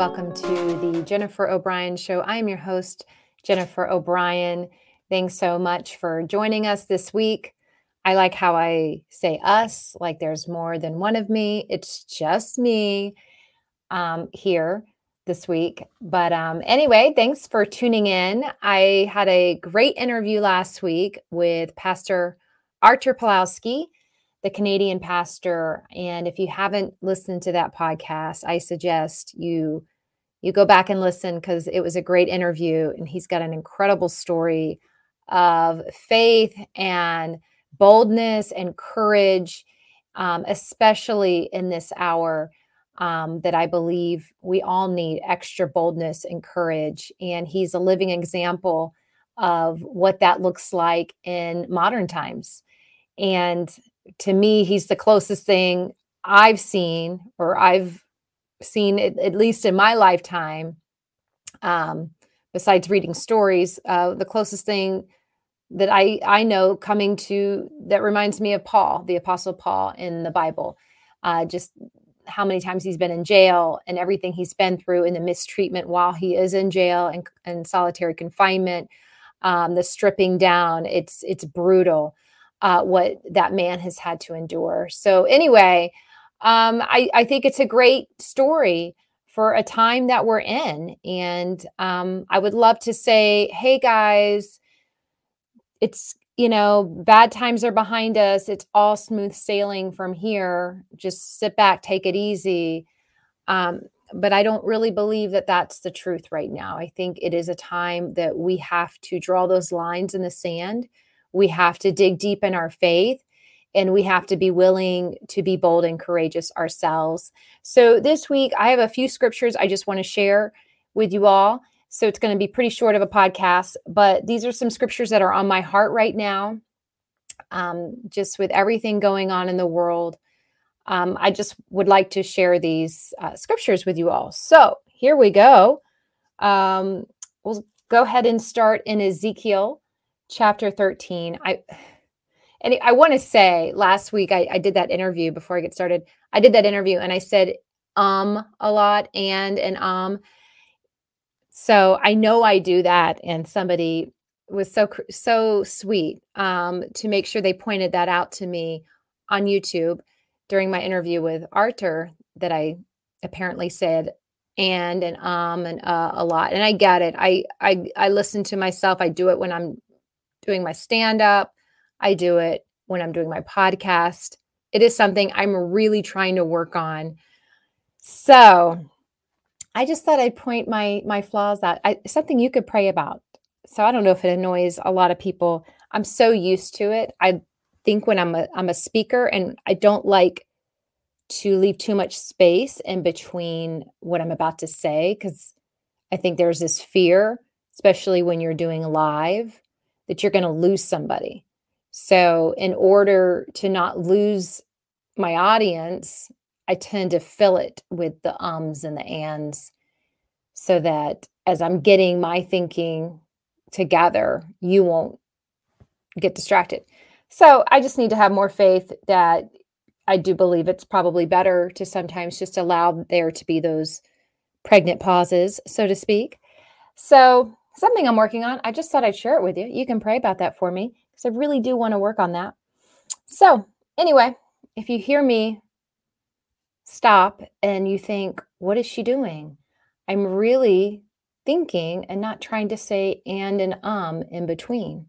welcome to the Jennifer O'Brien Show. I am your host, Jennifer O'Brien. Thanks so much for joining us this week. I like how I say us, like there's more than one of me. It's just me um, here this week. But um, anyway, thanks for tuning in. I had a great interview last week with Pastor Artur Pawlowski the Canadian pastor. And if you haven't listened to that podcast, I suggest you you go back and listen because it was a great interview and he's got an incredible story of faith and boldness and courage, um, especially in this hour. Um, that I believe we all need extra boldness and courage. And he's a living example of what that looks like in modern times. And to me, he's the closest thing I've seen, or I've seen it, at least in my lifetime, um, besides reading stories, uh, the closest thing that I I know coming to that reminds me of Paul, the Apostle Paul in the Bible. Uh, just how many times he's been in jail and everything he's been through in the mistreatment while he is in jail and, and solitary confinement, um, the stripping down. It's it's brutal uh, what that man has had to endure. So, anyway, um, I, I, think it's a great story for a time that we're in. And um, I would love to say, hey, guys, it's, you know, bad times are behind us. It's all smooth sailing from here. Just sit back, take it easy. Um, but I don't really believe that that's the truth right now. I think it is a time that we have to draw those lines in the sand we have to dig deep in our faith and we have to be willing to be bold and courageous ourselves. So, this week, I have a few scriptures I just want to share with you all. So, it's going to be pretty short of a podcast, but these are some scriptures that are on my heart right now. Um, just with everything going on in the world, um, I just would like to share these uh, scriptures with you all. So, here we go. Um, we'll go ahead and start in Ezekiel chapter 13 i and i want to say last week I, I did that interview before i get started. I did that interview and i said um a lot and and um. So i know i do that and somebody was so so sweet um to make sure they pointed that out to me on youtube during my interview with artur that i apparently said and and um and uh, a lot. And i get it. I i i listen to myself. I do it when i'm doing my stand up. I do it when I'm doing my podcast. It is something I'm really trying to work on. So, I just thought I'd point my my flaws out. I, something you could pray about. So I don't know if it annoys a lot of people. I'm so used to it. I think when I'm a I'm a speaker and I don't like to leave too much space in between what I'm about to say because I think there's this fear, especially when you're doing live, that you're going to lose somebody. So, in order to not lose my audience, I tend to fill it with the ums and the ands so that as I'm getting my thinking together, you won't get distracted. So, I just need to have more faith that I do believe it's probably better to sometimes just allow there to be those pregnant pauses, so to speak. So, something I'm working on. I just thought I'd share it with you. You can pray about that for me because I really do want to work on that. So, anyway, if you hear me stop and you think, what is she doing? I'm really thinking and not trying to say and and um in between.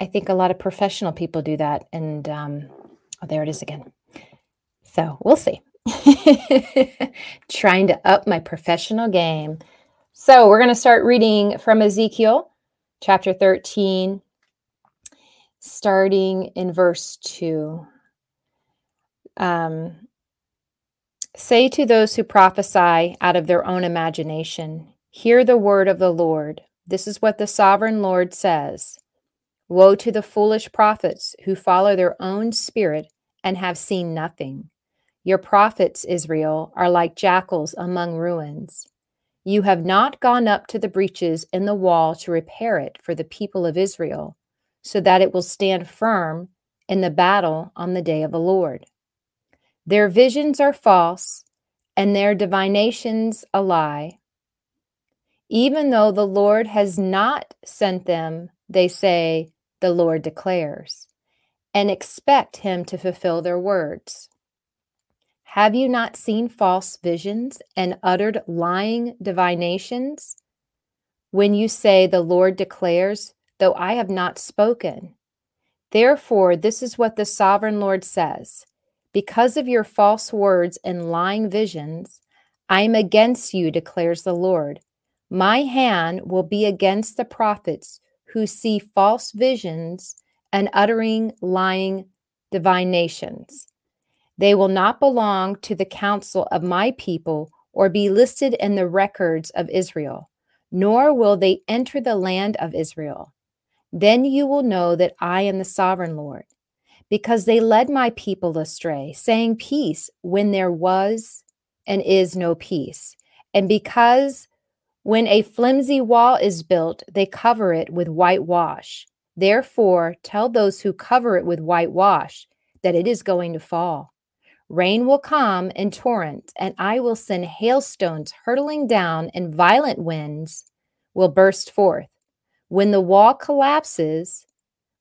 I think a lot of professional people do that. And um, oh, there it is again. So we'll see. trying to up my professional game. So we're going to start reading from Ezekiel chapter 13, starting in verse 2. Um, Say to those who prophesy out of their own imagination, Hear the word of the Lord. This is what the sovereign Lord says Woe to the foolish prophets who follow their own spirit and have seen nothing. Your prophets, Israel, are like jackals among ruins. You have not gone up to the breaches in the wall to repair it for the people of Israel, so that it will stand firm in the battle on the day of the Lord. Their visions are false, and their divinations a lie. Even though the Lord has not sent them, they say, the Lord declares, and expect him to fulfill their words. Have you not seen false visions and uttered lying divinations? When you say, The Lord declares, though I have not spoken. Therefore, this is what the sovereign Lord says Because of your false words and lying visions, I am against you, declares the Lord. My hand will be against the prophets who see false visions and uttering lying divinations. They will not belong to the council of my people or be listed in the records of Israel, nor will they enter the land of Israel. Then you will know that I am the sovereign Lord, because they led my people astray, saying peace when there was and is no peace. And because when a flimsy wall is built, they cover it with whitewash. Therefore, tell those who cover it with whitewash that it is going to fall. Rain will come in torrents, and I will send hailstones hurtling down, and violent winds will burst forth. When the wall collapses,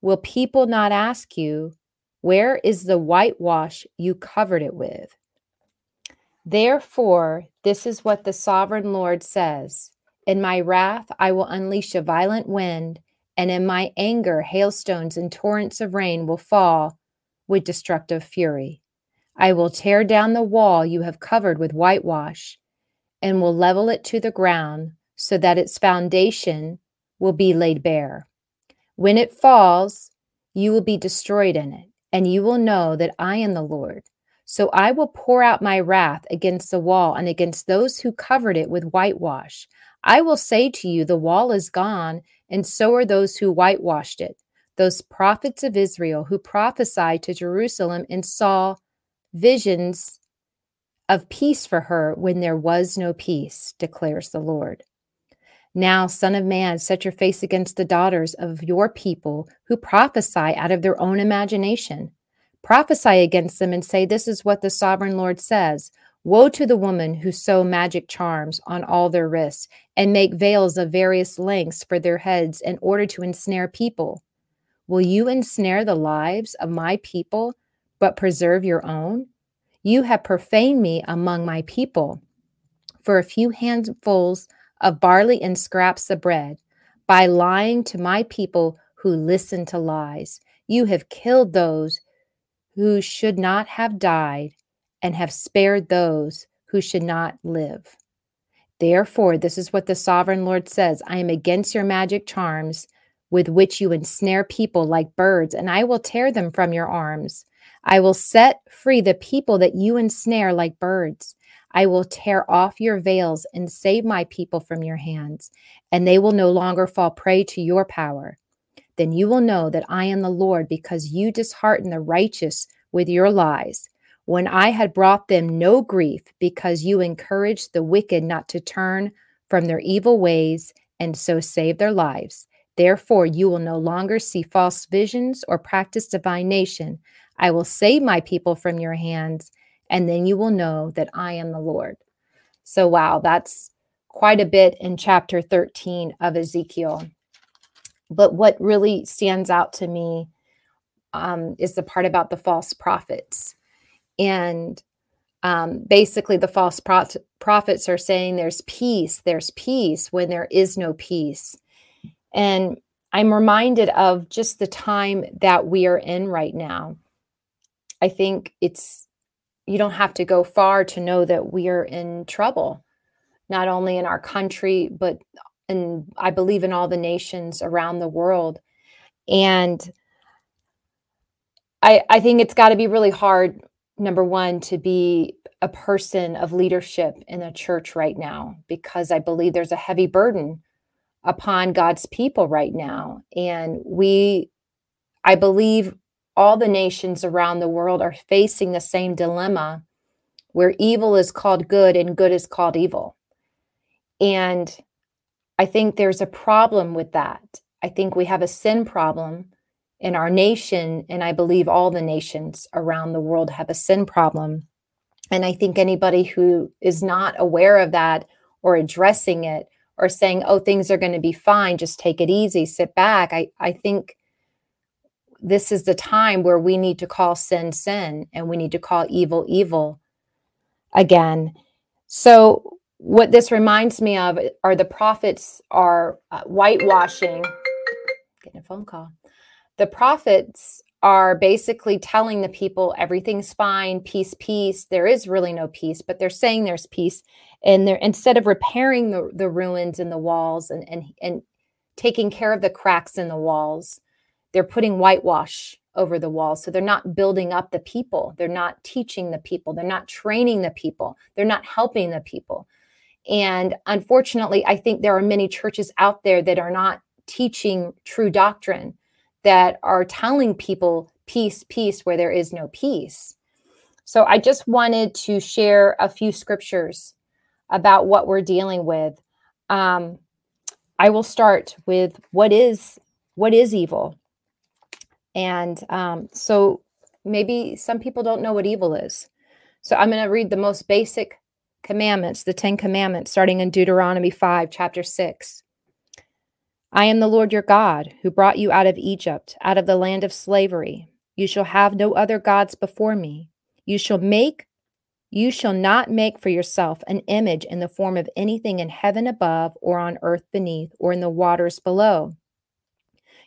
will people not ask you, Where is the whitewash you covered it with? Therefore, this is what the sovereign Lord says In my wrath, I will unleash a violent wind, and in my anger, hailstones and torrents of rain will fall with destructive fury. I will tear down the wall you have covered with whitewash and will level it to the ground so that its foundation will be laid bare. When it falls, you will be destroyed in it, and you will know that I am the Lord. So I will pour out my wrath against the wall and against those who covered it with whitewash. I will say to you, The wall is gone, and so are those who whitewashed it, those prophets of Israel who prophesied to Jerusalem and saw visions of peace for her when there was no peace, declares the Lord. Now, Son of Man, set your face against the daughters of your people who prophesy out of their own imagination. Prophesy against them and say, This is what the sovereign Lord says. Woe to the woman who sew magic charms on all their wrists and make veils of various lengths for their heads in order to ensnare people. Will you ensnare the lives of my people, but preserve your own? You have profaned me among my people. For a few handfuls of barley and scraps of bread. By lying to my people who listen to lies, you have killed those who should not have died and have spared those who should not live. Therefore, this is what the sovereign Lord says I am against your magic charms with which you ensnare people like birds, and I will tear them from your arms. I will set free the people that you ensnare like birds. I will tear off your veils and save my people from your hands, and they will no longer fall prey to your power. Then you will know that I am the Lord because you dishearten the righteous with your lies. When I had brought them no grief because you encouraged the wicked not to turn from their evil ways and so save their lives. Therefore, you will no longer see false visions or practice divination. I will save my people from your hands and then you will know that I am the Lord. So, wow, that's quite a bit in chapter 13 of Ezekiel. But what really stands out to me um, is the part about the false prophets. And um, basically, the false pro- prophets are saying there's peace, there's peace when there is no peace. And I'm reminded of just the time that we are in right now. I think it's you don't have to go far to know that we are in trouble, not only in our country, but in, I believe, in all the nations around the world. And I, I think it's got to be really hard, number one, to be a person of leadership in a church right now, because I believe there's a heavy burden upon God's people right now. And we, I believe all the nations around the world are facing the same dilemma where evil is called good and good is called evil. And I think there's a problem with that. I think we have a sin problem in our nation, and I believe all the nations around the world have a sin problem. And I think anybody who is not aware of that or addressing it or saying, oh, things are going to be fine, just take it easy, sit back, I, I think this is the time where we need to call sin sin and we need to call evil evil again. So, what this reminds me of are the prophets are uh, whitewashing. Getting a phone call. The prophets are basically telling the people everything's fine, peace, peace. There is really no peace, but they're saying there's peace. And they're instead of repairing the, the ruins and the walls and, and and taking care of the cracks in the walls, they're putting whitewash over the walls. So they're not building up the people. They're not teaching the people. They're not training the people. They're not helping the people. And unfortunately, I think there are many churches out there that are not teaching true doctrine that are telling people peace, peace, where there is no peace. So I just wanted to share a few scriptures about what we're dealing with. Um, I will start with what is what is evil, and um, so maybe some people don't know what evil is. So I'm going to read the most basic commandments, the Ten Commandments, starting in Deuteronomy 5, chapter 6. I am the Lord your God, who brought you out of Egypt, out of the land of slavery. You shall have no other gods before me. You shall make you shall not make for yourself an image in the form of anything in heaven above, or on earth beneath, or in the waters below.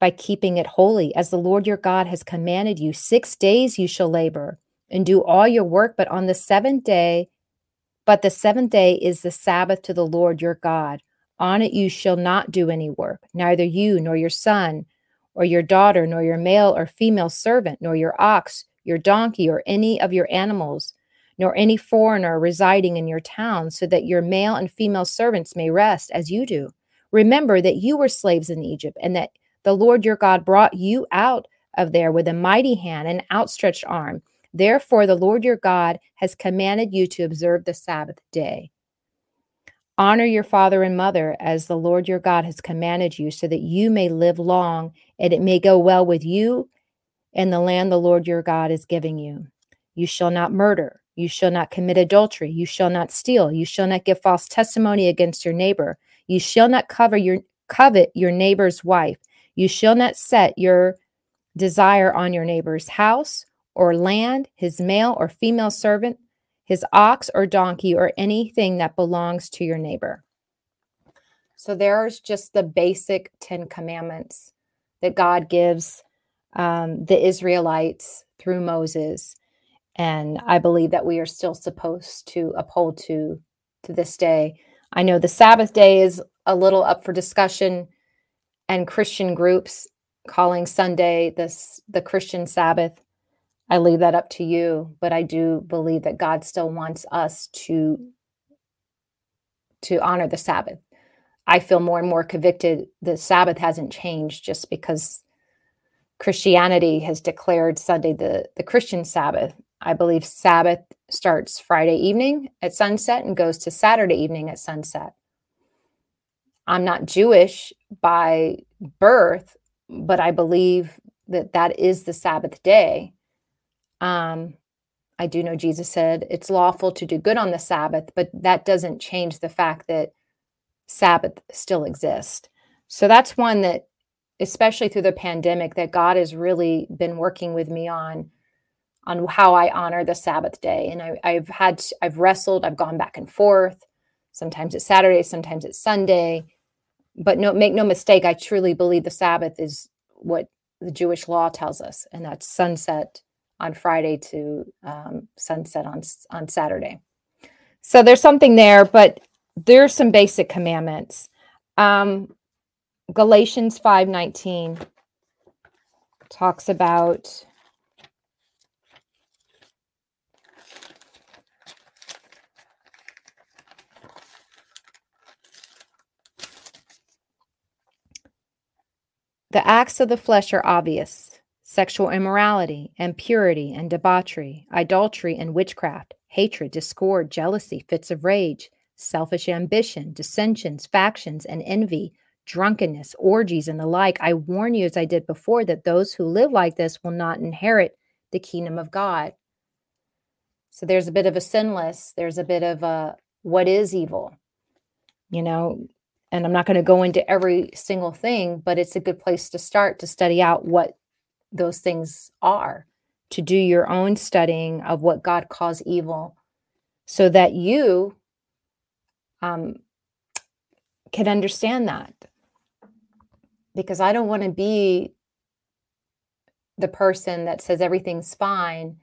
by keeping it holy, as the Lord your God has commanded you. Six days you shall labor and do all your work, but on the seventh day, but the seventh day is the Sabbath to the Lord your God. On it you shall not do any work, neither you nor your son or your daughter, nor your male or female servant, nor your ox, your donkey, or any of your animals, nor any foreigner residing in your town, so that your male and female servants may rest as you do. Remember that you were slaves in Egypt, and that the Lord your God brought you out of there with a mighty hand and outstretched arm. Therefore, the Lord your God has commanded you to observe the Sabbath day. Honor your father and mother as the Lord your God has commanded you, so that you may live long and it may go well with you and the land the Lord your God is giving you. You shall not murder. You shall not commit adultery. You shall not steal. You shall not give false testimony against your neighbor. You shall not cover your covet your neighbor's wife. You shall not set your desire on your neighbor's house or land, his male or female servant, his ox or donkey, or anything that belongs to your neighbor. So there's just the basic 10 commandments that God gives um, the Israelites through Moses. And I believe that we are still supposed to uphold to to this day. I know the Sabbath day is a little up for discussion and Christian groups calling Sunday this the Christian Sabbath. I leave that up to you, but I do believe that God still wants us to to honor the Sabbath. I feel more and more convicted the Sabbath hasn't changed just because Christianity has declared Sunday the, the Christian Sabbath. I believe Sabbath starts Friday evening at sunset and goes to Saturday evening at sunset. I'm not Jewish by birth, but I believe that that is the Sabbath day. Um, I do know Jesus said it's lawful to do good on the Sabbath, but that doesn't change the fact that Sabbath still exists. So that's one that, especially through the pandemic, that God has really been working with me on on how I honor the Sabbath day. And I, I've had I've wrestled, I've gone back and forth. Sometimes it's Saturday, sometimes it's Sunday. But no, make no mistake, I truly believe the Sabbath is what the Jewish law tells us, and that's sunset on Friday to um, sunset on on Saturday. So there's something there, but there's some basic commandments. Um, Galatians five nineteen talks about. The acts of the flesh are obvious sexual immorality, impurity and debauchery, idolatry and witchcraft, hatred, discord, jealousy, fits of rage, selfish ambition, dissensions, factions, and envy, drunkenness, orgies, and the like. I warn you, as I did before, that those who live like this will not inherit the kingdom of God. So there's a bit of a sinless. There's a bit of a what is evil, you know, and I'm not going to go into every single thing, but it's a good place to start to study out what those things are, to do your own studying of what God calls evil, so that you um, can understand that. Because I don't want to be the person that says everything's fine,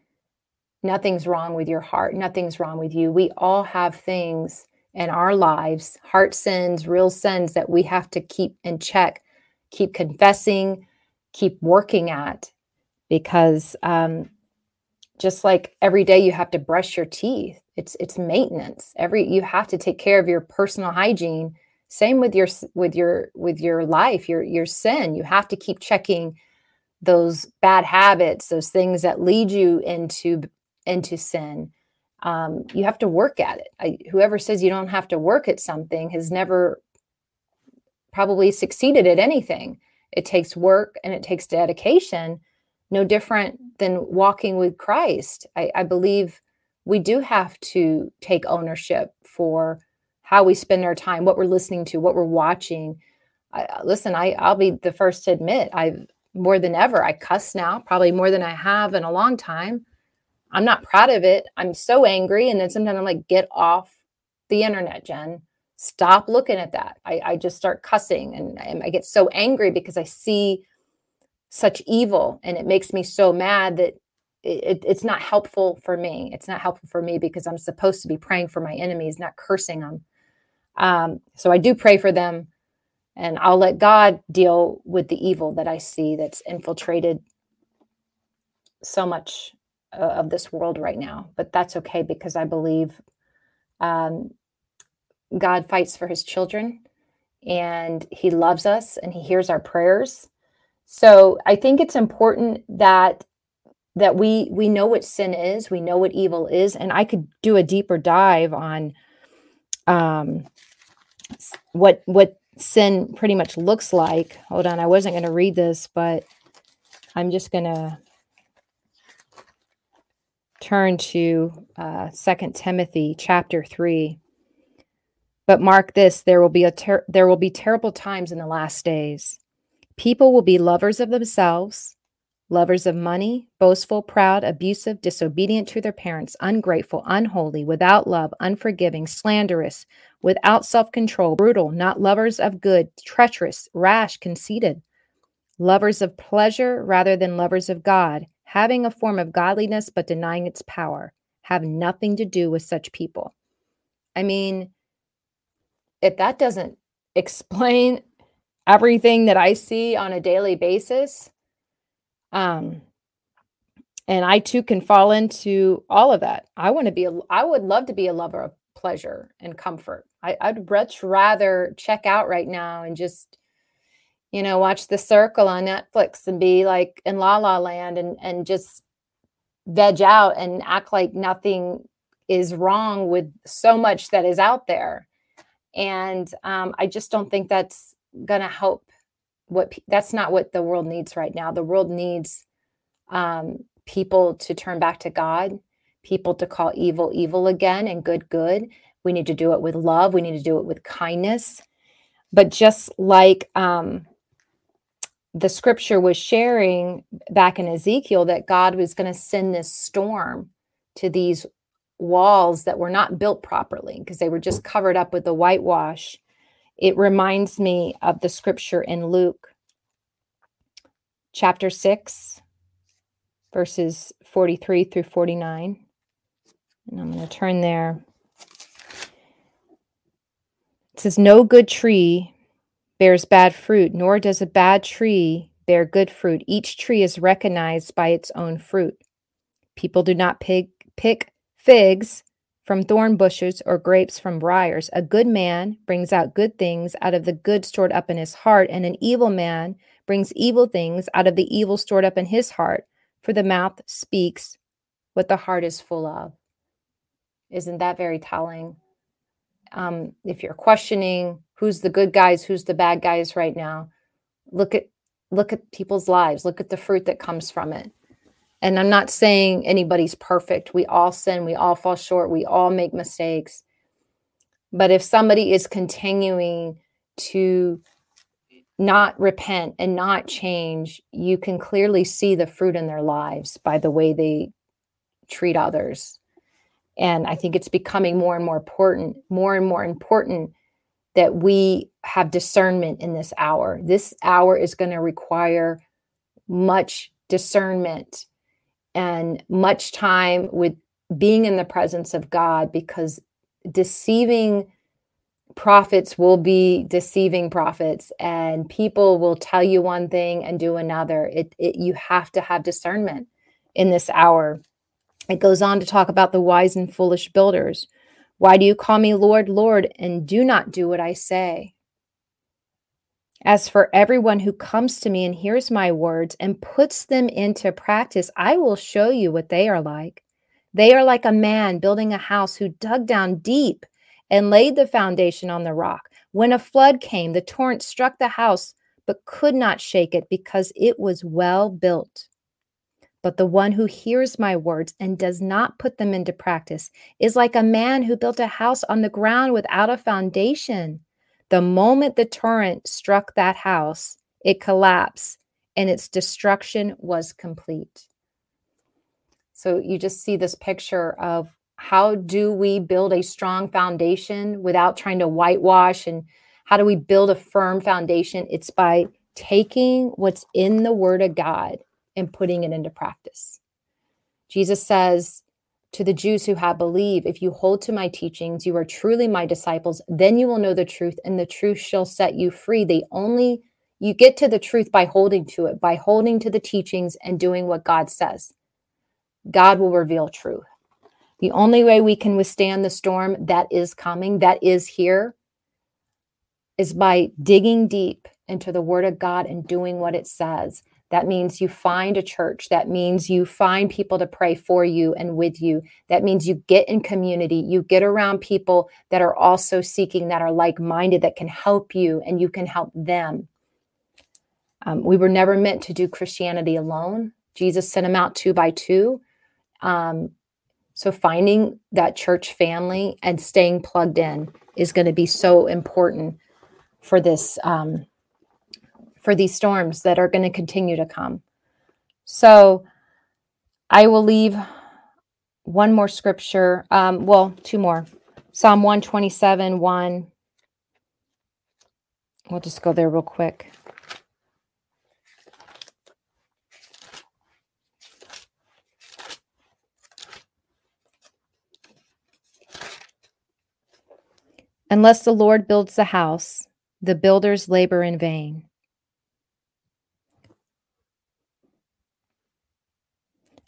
nothing's wrong with your heart, nothing's wrong with you. We all have things in our lives, heart sins, real sins that we have to keep in check, keep confessing, keep working at, because um, just like every day you have to brush your teeth, it's it's maintenance. Every you have to take care of your personal hygiene. Same with your with your with your life, your your sin. You have to keep checking those bad habits, those things that lead you into into sin um, you have to work at it. I, whoever says you don't have to work at something has never probably succeeded at anything. It takes work and it takes dedication, no different than walking with Christ. I, I believe we do have to take ownership for how we spend our time, what we're listening to, what we're watching. I, listen, I, I'll be the first to admit, I've more than ever, I cuss now, probably more than I have in a long time. I'm not proud of it. I'm so angry. And then sometimes I'm like, get off the internet, Jen. Stop looking at that. I, I just start cussing and I, I get so angry because I see such evil and it makes me so mad that it, it's not helpful for me. It's not helpful for me because I'm supposed to be praying for my enemies, not cursing them. Um, so I do pray for them and I'll let God deal with the evil that I see that's infiltrated so much uh, of this world right now. But that's okay because I believe um, God fights for his children and he loves us and he hears our prayers. So I think it's important that that we we know what sin is, we know what evil is, and I could do a deeper dive on um, what what sin pretty much looks like. Hold on, I wasn't going to read this, but I'm just going to turn to uh, 2 Timothy chapter 3. But mark this, there will be a ter- there will be terrible times in the last days. People will be lovers of themselves, lovers of money, boastful, proud, abusive, disobedient to their parents, ungrateful, unholy, without love, unforgiving, slanderous, without self-control, brutal, not lovers of good, treacherous, rash, conceited, lovers of pleasure rather than lovers of God having a form of godliness but denying its power, have nothing to do with such people. I mean, if that doesn't explain everything that I see on a daily basis, um, and I too can fall into all of that. I want to be, a, I would love to be a lover of pleasure and comfort. I, I'd much rather check out right now and just you know, watch The Circle on Netflix and be like in La La Land and and just veg out and act like nothing is wrong with so much that is out there. And um, I just don't think that's going to help. What that's not what the world needs right now. The world needs um, people to turn back to God, people to call evil evil again and good good. We need to do it with love. We need to do it with kindness. But just like um, the scripture was sharing back in Ezekiel that God was going to send this storm to these walls that were not built properly because they were just covered up with the whitewash. It reminds me of the scripture in Luke chapter 6, verses 43 through 49. And I'm going to turn there. It says, No good tree bears bad fruit, nor does a bad tree bear good fruit. Each tree is recognized by its own fruit. People do not pick, pick figs from thorn bushes or grapes from briars. A good man brings out good things out of the good stored up in his heart, and an evil man brings evil things out of the evil stored up in his heart, for the mouth speaks what the heart is full of. Isn't that very telling? Um, if you're questioning who's the good guys, who's the bad guys right now, look at look at people's lives, look at the fruit that comes from it. And I'm not saying anybody's perfect. We all sin, we all fall short, we all make mistakes. But if somebody is continuing to not repent and not change, you can clearly see the fruit in their lives by the way they treat others. And I think it's becoming more and more important, more and more important that we have discernment in this hour. This hour is going to require much discernment and much time with being in the presence of God because deceiving prophets will be deceiving prophets and people will tell you one thing and do another. It, it, you have to have discernment in this hour. It goes on to talk about the wise and foolish builders why do you call me lord lord and do not do what i say as for everyone who comes to me and hears my words and puts them into practice i will show you what they are like they are like a man building a house who dug down deep and laid the foundation on the rock. When a flood came, the torrent struck the house, but could not shake it because it was well built. But the one who hears my words and does not put them into practice is like a man who built a house on the ground without a foundation. The moment the torrent struck that house, it collapsed and its destruction was complete. So you just see this picture of how do we build a strong foundation without trying to whitewash and how do we build a firm foundation it's by taking what's in the word of god and putting it into practice. Jesus says to the jews who have believed if you hold to my teachings you are truly my disciples then you will know the truth and the truth shall set you free. They only you get to the truth by holding to it by holding to the teachings and doing what god says. God will reveal truth. The only way we can withstand the storm that is coming, that is here, is by digging deep into the Word of God and doing what it says. That means you find a church. That means you find people to pray for you and with you. That means you get in community. You get around people that are also seeking, that are like minded, that can help you and you can help them. Um, we were never meant to do Christianity alone. Jesus sent them out two by two. Um, so finding that church family and staying plugged in is going to be so important for this um, for these storms that are going to continue to come. So I will leave one more scripture. Um, well, two more. Psalm 127, 1. We'll just go there real quick. Unless the Lord builds the house, the builders labor in vain.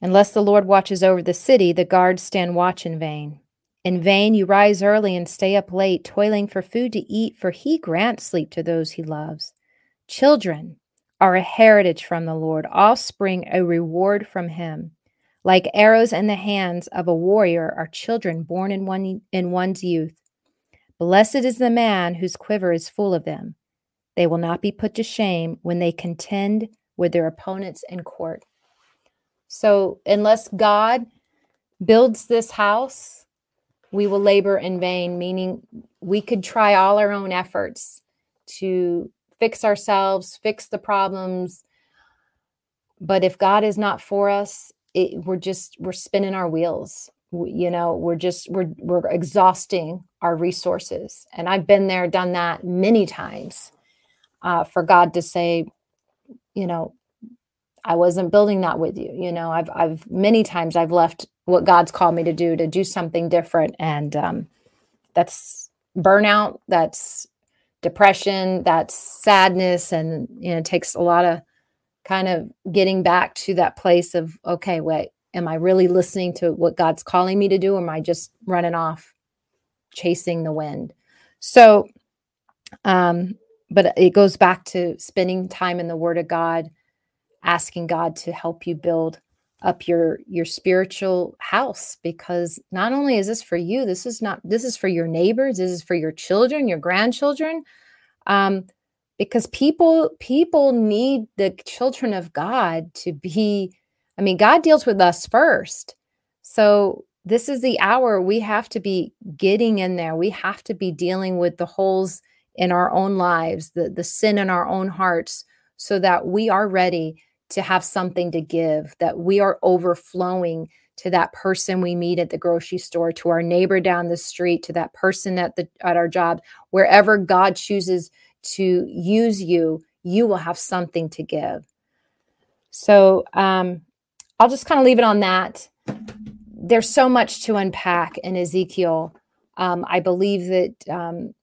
Unless the Lord watches over the city, the guards stand watch in vain. In vain you rise early and stay up late, toiling for food to eat, for he grants sleep to those he loves. Children are a heritage from the Lord, offspring a reward from him. Like arrows in the hands of a warrior are children born in, one, in one's youth. Blessed is the man whose quiver is full of them. They will not be put to shame when they contend with their opponents in court. So, unless God builds this house, we will labor in vain, meaning we could try all our own efforts to fix ourselves, fix the problems. But if God is not for us, it, we're just we're spinning our wheels you know we're just we're we're exhausting our resources and i've been there done that many times uh, for god to say you know i wasn't building that with you you know i've i've many times i've left what god's called me to do to do something different and um, that's burnout that's depression that's sadness and you know it takes a lot of kind of getting back to that place of okay wait am I really listening to what God's calling me to do? Or am I just running off chasing the wind? So, um, but it goes back to spending time in the Word of God, asking God to help you build up your your spiritual house because not only is this for you this is not this is for your neighbors this is for your children your grandchildren um because people people need the children of god to be i mean god deals with us first. So this is the hour we have to be getting in there. We have to be dealing with the holes in our own lives the the sin in our own hearts so that we are ready to have something to give, that we are overflowing to that person we meet at the grocery store, to our neighbor down the street, to that person at the at our job, wherever God chooses to use you, you will have something to give. So um, I'll just kind of leave it on that. There's so much to unpack in Ezekiel. Um, I believe that um,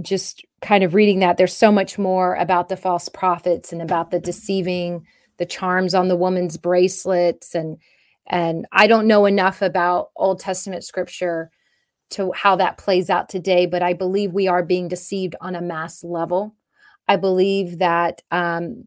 just kind of reading that, there's so much more about the false prophets and about the deceiving the charms on the woman's bracelets and and I don't know enough about Old Testament scripture to how that plays out today, but I believe we are being deceived on a mass level. I believe that um,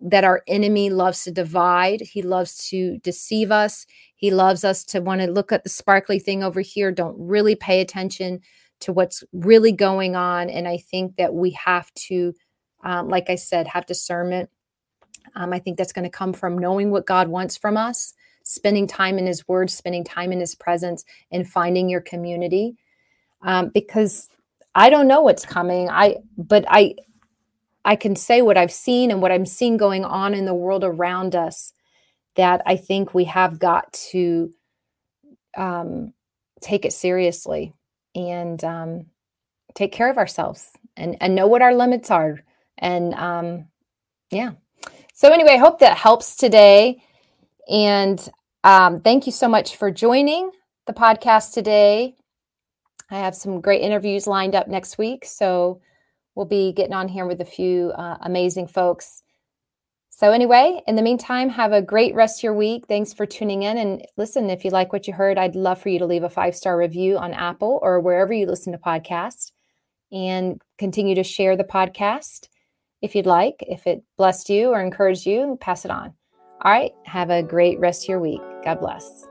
that our enemy loves to divide. He loves to deceive us. He loves us to want to look at the sparkly thing over here. Don't really pay attention to what's really going on. And I think that we have to, um, like I said, have discernment um, I think that's going to come from knowing what God wants from us, spending time in His Word, spending time in His presence, and finding your community. Um, because I don't know what's coming. I but I I can say what I've seen and what I'm seeing going on in the world around us. That I think we have got to um, take it seriously and um, take care of ourselves and and know what our limits are. And um, yeah, so, anyway, I hope that helps today. And um, thank you so much for joining the podcast today. I have some great interviews lined up next week. So, we'll be getting on here with a few uh, amazing folks. So, anyway, in the meantime, have a great rest of your week. Thanks for tuning in. And listen, if you like what you heard, I'd love for you to leave a five star review on Apple or wherever you listen to podcasts and continue to share the podcast if you'd like. If it blessed you or encouraged you, pass it on. All right. Have a great rest of your week. God bless.